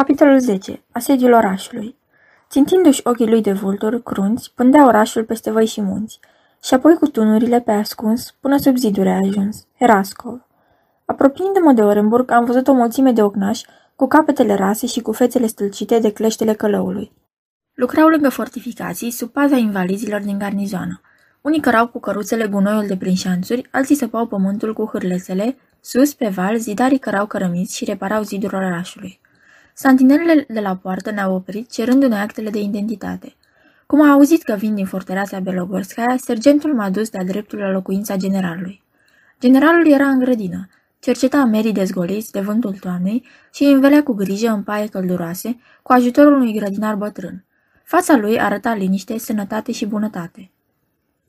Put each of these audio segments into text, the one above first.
Capitolul 10. Asediul orașului. Țintindu-și ochii lui de vulturi, crunți, pândea orașul peste văi și munți, și apoi cu tunurile pe ascuns, până sub ziduri a ajuns. Erascov. Apropiindu-mă de Orenburg, am văzut o mulțime de ocnași, cu capetele rase și cu fețele stâlcite de cleștele călăului. Lucrau lângă fortificații, sub paza invalizilor din garnizoană. Unii cărau cu căruțele gunoiul de prin șanțuri, alții săpau pământul cu hârlețele, sus, pe val, zidarii cărau cărămiți și reparau zidul orașului. Santinelele de la poartă ne-au oprit, cerându-ne actele de identitate. Cum a auzit că vin din fortăreața Belogorskaya, sergentul m-a dus de-a dreptul la locuința generalului. Generalul era în grădină, cerceta merii dezgoliți de vântul toamnei și îi învelea cu grijă în paie călduroase, cu ajutorul unui grădinar bătrân. Fața lui arăta liniște, sănătate și bunătate.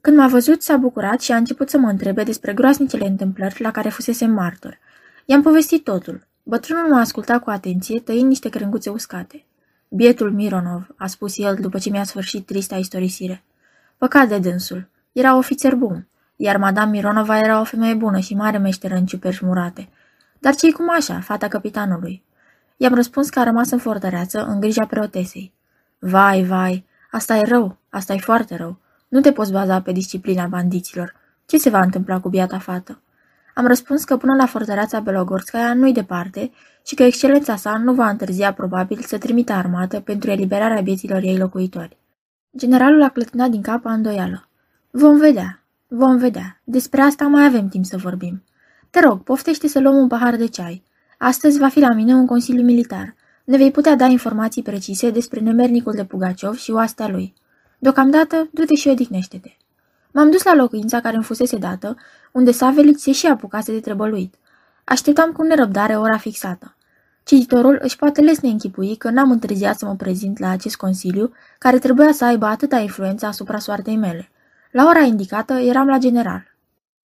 Când m-a văzut, s-a bucurat și a început să mă întrebe despre groaznicele întâmplări la care fusese martor. I-am povestit totul. Bătrânul m-a ascultat cu atenție, tăind niște crenguțe uscate. Bietul Mironov, a spus el după ce mi-a sfârșit trista istorisire. Păcat de dânsul. Era ofițer bun, iar Madame Mironova era o femeie bună și mare meșteră în ciuperci murate. Dar ce-i cum așa, fata capitanului? I-am răspuns că a rămas în fortăreață, în grija preotesei. Vai, vai, asta e rău, asta e foarte rău. Nu te poți baza pe disciplina bandiților. Ce se va întâmpla cu biata fată? Am răspuns că până la fortăreața Belogorskaya nu-i departe și că excelența sa nu va întârzia probabil să trimită armată pentru eliberarea vieților ei locuitori. Generalul a clătinat din cap îndoială. Vom vedea, vom vedea. Despre asta mai avem timp să vorbim. Te rog, poftește să luăm un pahar de ceai. Astăzi va fi la mine un consiliu militar. Ne vei putea da informații precise despre nemernicul de Pugaciov și oastea lui. Deocamdată, du-te și odihnește-te. M-am dus la locuința care îmi fusese dată, unde Savelit se și apucase de trebăluit. Așteptam cu nerăbdare ora fixată. Cititorul își poate lesne închipui că n-am întârziat să mă prezint la acest consiliu, care trebuia să aibă atâta influență asupra soartei mele. La ora indicată eram la general.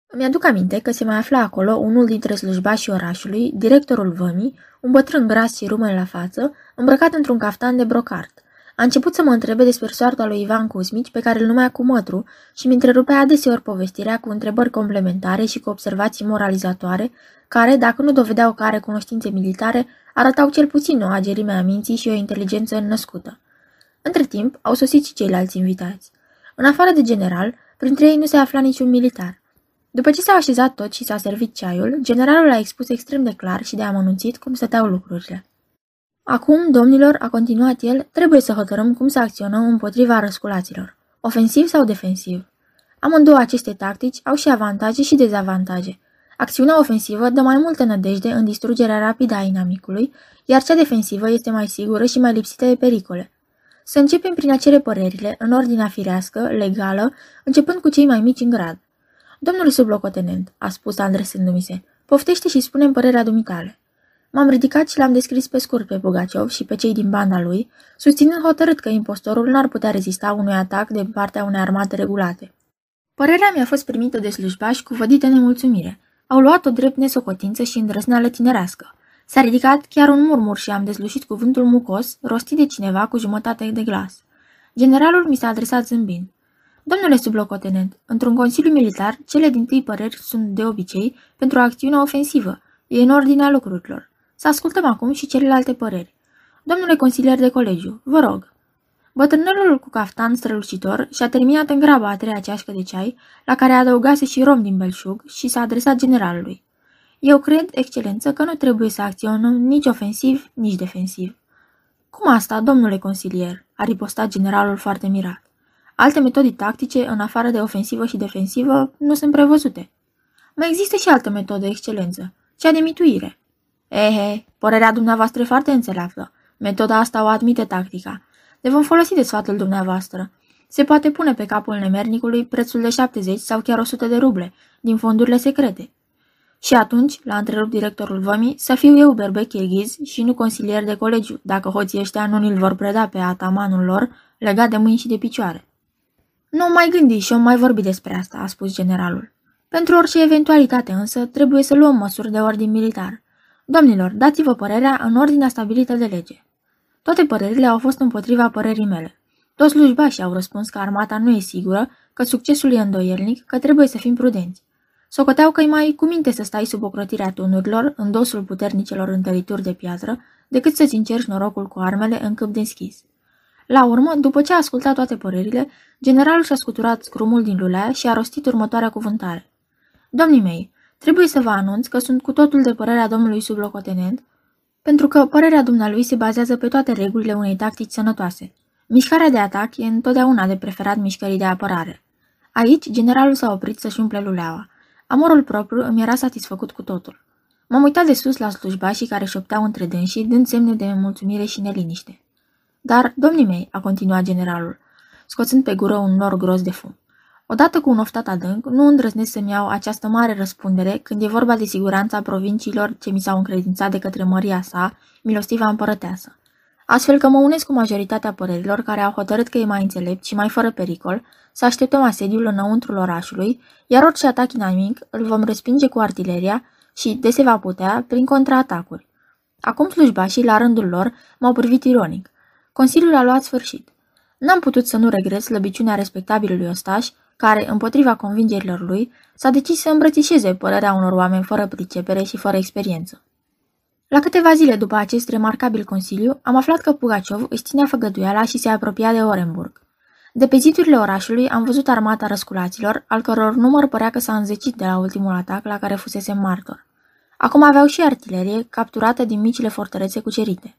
Îmi aduc aminte că se mai afla acolo unul dintre slujbașii orașului, directorul vămii, un bătrân gras și rumene la față, îmbrăcat într-un caftan de brocart. A început să mă întrebe despre soarta lui Ivan Cusmici, pe care îl numea cu mătru, și mi întrerupea adeseori povestirea cu întrebări complementare și cu observații moralizatoare, care, dacă nu dovedeau că are cunoștințe militare, arătau cel puțin o agerime a minții și o inteligență înnăscută. Între timp, au sosit și ceilalți invitați. În afară de general, printre ei nu se afla niciun militar. După ce s-au așezat toți și s-a servit ceaiul, generalul a expus extrem de clar și de amănunțit cum stăteau lucrurile. Acum, domnilor, a continuat el, trebuie să hotărâm cum să acționăm împotriva răsculaților. Ofensiv sau defensiv? Amândouă aceste tactici au și avantaje și dezavantaje. Acțiunea ofensivă dă mai multă nădejde în distrugerea rapidă a inamicului, iar cea defensivă este mai sigură și mai lipsită de pericole. Să începem prin a cere părerile, în ordinea firească, legală, începând cu cei mai mici în grad. Domnule sublocotenent, a spus adresându-mi se, poftește și spune părerea dumitale. M-am ridicat și l-am descris pe scurt pe Bugaciov și pe cei din banda lui, susținând hotărât că impostorul n-ar putea rezista unui atac de partea unei armate regulate. Părerea mi-a fost primită de slujbași cu vădită nemulțumire. Au luat-o drept nesocotință și îndrăsneală tinerească. S-a ridicat chiar un murmur și am dezlușit cuvântul mucos, rostit de cineva cu jumătate de glas. Generalul mi s-a adresat zâmbind. Domnule sublocotenent, într-un consiliu militar, cele din tâi păreri sunt de obicei pentru o acțiune ofensivă. E în ordinea lucrurilor. Să ascultăm acum și celelalte păreri. Domnule consilier de colegiu, vă rog. Bătrânelul cu caftan strălucitor și-a terminat în grabă a treia ceașcă de ceai, la care adăugase și rom din belșug și s-a adresat generalului. Eu cred, excelență, că nu trebuie să acționăm nici ofensiv, nici defensiv. Cum asta, domnule consilier? a ripostat generalul foarte mirat. Alte metode tactice, în afară de ofensivă și defensivă, nu sunt prevăzute. Mai există și altă metodă, excelență, cea de mituire. Ehe, părerea dumneavoastră e foarte înțeleaptă. Metoda asta o admite tactica. Ne vom folosi de sfatul dumneavoastră. Se poate pune pe capul nemernicului prețul de 70 sau chiar 100 de ruble, din fondurile secrete. Și atunci, l-a întrerupt directorul vămii, să fiu eu berbec chirghiz și nu consilier de colegiu, dacă hoții ăștia nu îl vor preda pe atamanul lor, legat de mâini și de picioare. Nu mai gândi și o mai vorbi despre asta, a spus generalul. Pentru orice eventualitate însă, trebuie să luăm măsuri de ordin militar. Domnilor, dați-vă părerea în ordinea stabilită de lege. Toate părerile au fost împotriva părerii mele. Toți slujbașii au răspuns că armata nu e sigură, că succesul e îndoielnic, că trebuie să fim prudenți. Socoteau că-i mai cu minte să stai sub ocrotirea tunurilor, în dosul puternicelor întărituri de piatră, decât să-ți încerci norocul cu armele în câmp deschis. La urmă, după ce a ascultat toate părerile, generalul și-a scuturat scrumul din lulea și a rostit următoarea cuvântare. Domnii mei, trebuie să vă anunț că sunt cu totul de părerea domnului sublocotenent, pentru că părerea dumnealui se bazează pe toate regulile unei tactici sănătoase. Mișcarea de atac e întotdeauna de preferat mișcării de apărare. Aici, generalul s-a oprit să-și umple luleaua. Amorul propriu îmi era satisfăcut cu totul. M-am uitat de sus la slujbașii care șopteau între dânsii, dând semne de mulțumire și neliniște. Dar, domnii mei, a continuat generalul, scoțând pe gură un nor gros de fum. Odată cu un oftat adânc, nu îndrăznesc să-mi iau această mare răspundere când e vorba de siguranța provinciilor ce mi s-au încredințat de către măria sa, milostiva împărăteasă. Astfel că mă unesc cu majoritatea părerilor care au hotărât că e mai înțelept și mai fără pericol să așteptăm asediul înăuntrul orașului, iar orice atac inamic îl vom respinge cu artileria și, de se va putea, prin contraatacuri. Acum slujbașii, la rândul lor, m-au privit ironic. Consiliul a luat sfârșit. N-am putut să nu regret slăbiciunea respectabilului ostaș, care, împotriva convingerilor lui, s-a decis să îmbrățișeze părerea unor oameni fără pricepere și fără experiență. La câteva zile după acest remarcabil consiliu, am aflat că Pugaciov își ținea făgăduiala și se apropia de Orenburg. De pe zidurile orașului am văzut armata răsculaților, al căror număr părea că s-a înzecit de la ultimul atac la care fusese martor. Acum aveau și artilerie, capturată din micile fortărețe cucerite.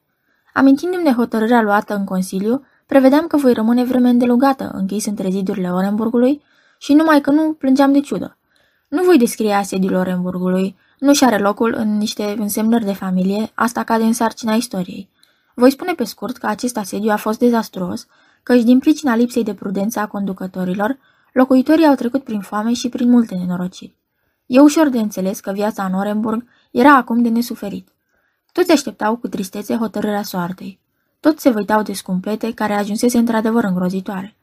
Amintindu-mi de hotărârea luată în Consiliu, prevedeam că voi rămâne vreme îndelugată închis între zidurile Orenburgului și numai că nu plângeam de ciudă. Nu voi descrie asediul Orenburgului, nu și are locul în niște însemnări de familie, asta cade în sarcina istoriei. Voi spune pe scurt că acest asediu a fost dezastruos, căci din pricina lipsei de prudență a conducătorilor, locuitorii au trecut prin foame și prin multe nenorociri. E ușor de înțeles că viața în Orenburg era acum de nesuferit. Toți așteptau cu tristețe hotărârea soartei. Toți se văitau de scumplete care ajunsese într-adevăr îngrozitoare.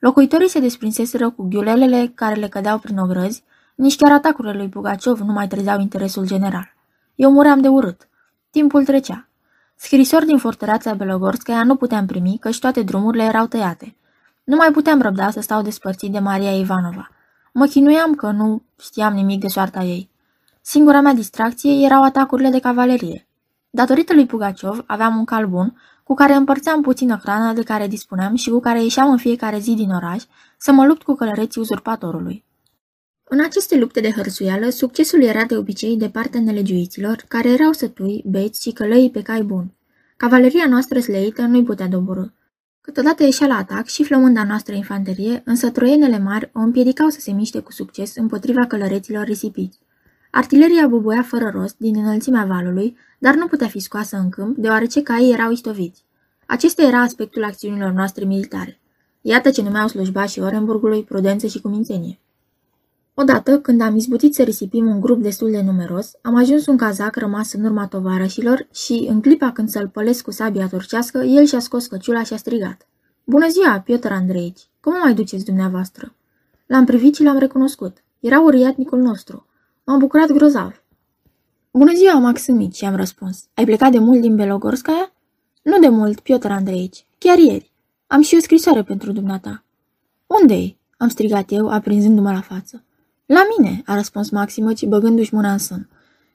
Locuitorii se desprinseseră cu ghiulelele care le cădeau prin ogrăzi, nici chiar atacurile lui Pugaciov nu mai trezeau interesul general. Eu muream de urât. Timpul trecea. Scrisori din fortăreața Belogorskaya nu puteam primi, căci toate drumurile erau tăiate. Nu mai puteam răbda să stau despărțit de Maria Ivanova. Mă chinuiam că nu știam nimic de soarta ei. Singura mea distracție erau atacurile de cavalerie. Datorită lui Pugaciov aveam un cal bun, cu care împărțeam puțină hrană de care dispuneam și cu care ieșeam în fiecare zi din oraș să mă lupt cu călăreții uzurpatorului. În aceste lupte de hărțuială, succesul era de obicei de partea nelegiuiților, care erau sătui, beți și călăii pe cai bun. Cavaleria noastră sleită nu-i putea doborâ. Câteodată ieșea la atac și flămânda noastră infanterie, însă troienele mari o împiedicau să se miște cu succes împotriva călăreților risipiți. Artileria bubuia fără rost din înălțimea valului, dar nu putea fi scoasă în câmp, deoarece caii erau istoviți. Acesta era aspectul acțiunilor noastre militare. Iată ce numeau slujbașii Orenburgului prudență și cumințenie. Odată, când am izbutit să risipim un grup destul de numeros, am ajuns un cazac rămas în urma tovarășilor și, în clipa când să-l pălesc cu sabia turcească, el și-a scos căciula și a strigat. Bună ziua, Piotr Andreici! Cum mai duceți dumneavoastră?" L-am privit și l-am recunoscut. Era uriatnicul nostru. M-am bucurat grozav. Bună ziua, Maximici, i-am răspuns. Ai plecat de mult din Belogorskaya? Nu de mult, Piotr Andreici. Chiar ieri. Am și o scrisoare pentru dumneata. Unde-i? Am strigat eu, aprinzându-mă la față. La mine, a răspuns Maximoci, băgându-și mâna în sân.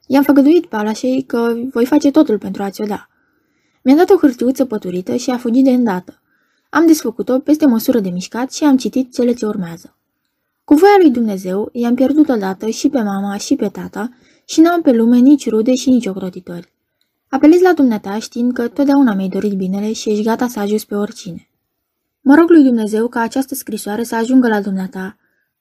I-am făgăduit pe Alașei că voi face totul pentru a ți-o da. Mi-a dat o hârtiuță păturită și a fugit de îndată. Am desfăcut-o peste măsură de mișcat și am citit cele ce urmează. Cu voia lui Dumnezeu, i-am pierdut odată și pe mama și pe tata și n-am pe lume nici rude și nici ocrotitori. Apelez la dumneata știind că totdeauna mi-ai dorit binele și ești gata să ajungi pe oricine. Mă rog lui Dumnezeu ca această scrisoare să ajungă la dumneata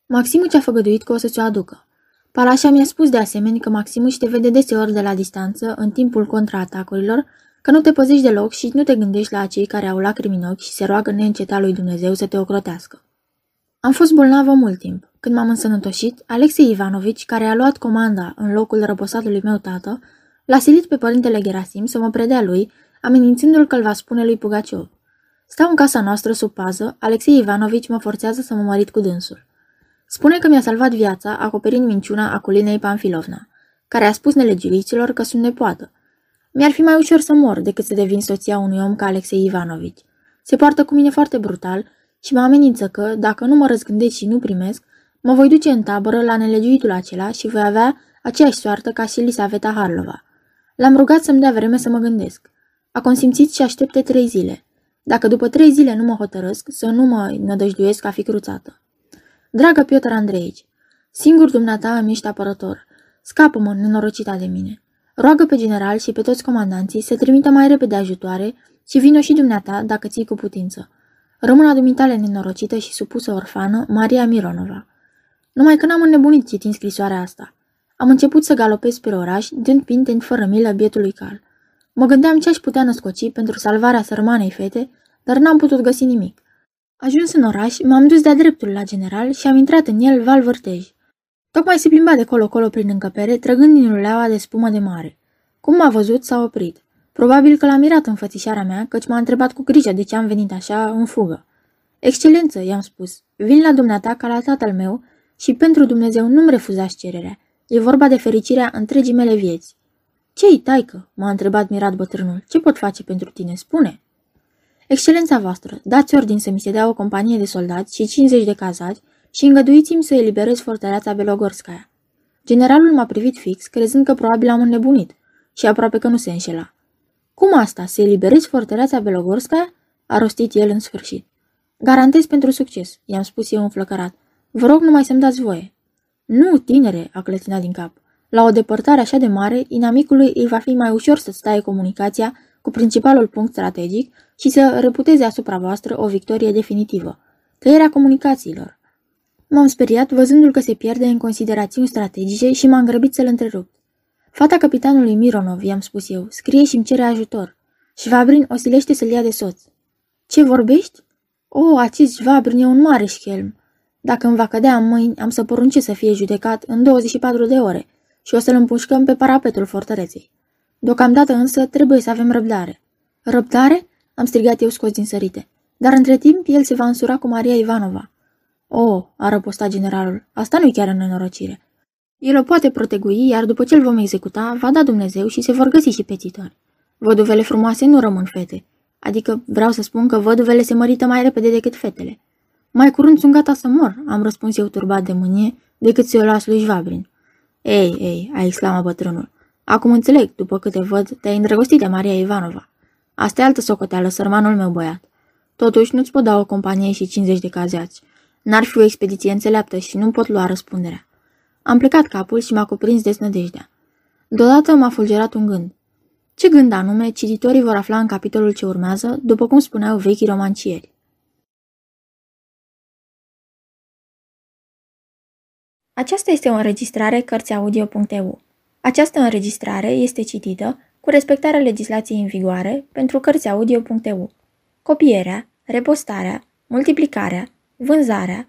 Maximu ce-a făgăduit că o să ți-o aducă. Palașa mi-a spus de asemenea că Maximu te vede deseori de la distanță, în timpul contraatacurilor, că nu te păzești deloc și nu te gândești la acei care au lacrimi în ochi și se roagă neîncetat lui Dumnezeu să te ocrotească. Am fost bolnavă mult timp. Când m-am însănătoșit, Alexei Ivanovici, care a luat comanda în locul răposatului meu tată, l-a silit pe părintele Gerasim să mă predea lui, amenințându-l că îl va spune lui Pugaciov. Stau în casa noastră sub pază, Alexei Ivanovici mă forțează să mă mărit cu dânsul. Spune că mi-a salvat viața, acoperind minciuna Aculinei Panfilovna, care a spus nelegiuiților că sunt nepoată. Mi-ar fi mai ușor să mor decât să devin soția unui om ca Alexei Ivanovici. Se poartă cu mine foarte brutal și mă amenință că, dacă nu mă răzgândesc și nu primesc, Mă voi duce în tabără la nelegiuitul acela și voi avea aceeași soartă ca și Lisaveta Harlova. L-am rugat să-mi dea vreme să mă gândesc. A consimțit și aștepte trei zile. Dacă după trei zile nu mă hotărăsc, să nu mă nădăjduiesc ca fi cruțată. Dragă Piotr Andreici, singur dumneata îmi ești apărător. Scapă-mă, nenorocita de mine. Roagă pe general și pe toți comandanții să trimită mai repede ajutoare și vină și dumneata dacă ții cu putință. Rămâna dumitale nenorocită și supusă orfană, Maria Mironova. Numai că n-am înnebunit citind scrisoarea asta. Am început să galopez pe oraș, dând pinte fără milă bietului cal. Mă gândeam ce aș putea născoci pentru salvarea sărmanei fete, dar n-am putut găsi nimic. Ajuns în oraș, m-am dus de-a dreptul la general și am intrat în el val vârtej. Tocmai se plimba de colo-colo prin încăpere, trăgând din uleaua de spumă de mare. Cum m-a văzut, s-a oprit. Probabil că l-a mirat în fățișarea mea, căci m-a întrebat cu grijă de ce am venit așa în fugă. Excelență, i-am spus, vin la dumneata ca la tatăl meu și pentru Dumnezeu nu-mi refuzați cererea. E vorba de fericirea întregii mele vieți. Ce-i, taică? m-a întrebat mirat bătrânul. Ce pot face pentru tine? Spune. Excelența voastră, dați ordin să mi se dea o companie de soldați și 50 de cazați și îngăduiți-mi să eliberez fortăreața Belogorskaya. Generalul m-a privit fix, crezând că probabil am înnebunit și aproape că nu se înșela. Cum asta, să eliberezi fortăreața Belogorskaya? a rostit el în sfârșit. Garantez pentru succes, i-am spus eu înflăcărat. Vă rog numai să-mi dați voie. Nu, tinere, a clătinat din cap. La o depărtare așa de mare, inamicului îi va fi mai ușor să stai comunicația cu principalul punct strategic și să reputeze asupra voastră o victorie definitivă. Tăierea comunicațiilor. M-am speriat văzându-l că se pierde în considerațiuni strategice și m-am grăbit să-l întrerup. Fata capitanului Mironov, i-am spus eu, scrie și îmi cere ajutor. Șvabrin o silește să-l ia de soț. Ce vorbești? O, oh, acest Șvabrin e un mare șchelm. Dacă îmi va cădea în mâini, am să porunce să fie judecat în 24 de ore și o să-l împușcăm pe parapetul fortăreței. Deocamdată însă trebuie să avem răbdare. Răbdare? Am strigat eu scos din sărite. Dar între timp el se va însura cu Maria Ivanova. O, oh, a răpostat generalul, asta nu-i chiar în nenorocire. El o poate protegui, iar după ce îl vom executa, va da Dumnezeu și se vor găsi și petitori. Văduvele frumoase nu rămân fete. Adică vreau să spun că văduvele se mărită mai repede decât fetele. Mai curând sunt gata să mor, am răspuns eu turbat de mânie, decât să o las lui Jvabrin. Ei, ei, a exclamat bătrânul. Acum înțeleg, după câte văd, te-ai îndrăgostit de Maria Ivanova. Asta e altă socoteală, sărmanul meu băiat. Totuși nu-ți pot da o companie și 50 de cazați. N-ar fi o expediție înțeleaptă și nu pot lua răspunderea. Am plecat capul și m-a cuprins desnădejdea. Deodată m-a fulgerat un gând. Ce gând anume, cititorii vor afla în capitolul ce urmează, după cum spuneau vechii romancieri. Aceasta este o înregistrare Cărțiaudio.eu. Această înregistrare este citită cu respectarea legislației în vigoare pentru Cărțiaudio.eu. Copierea, repostarea, multiplicarea, vânzarea,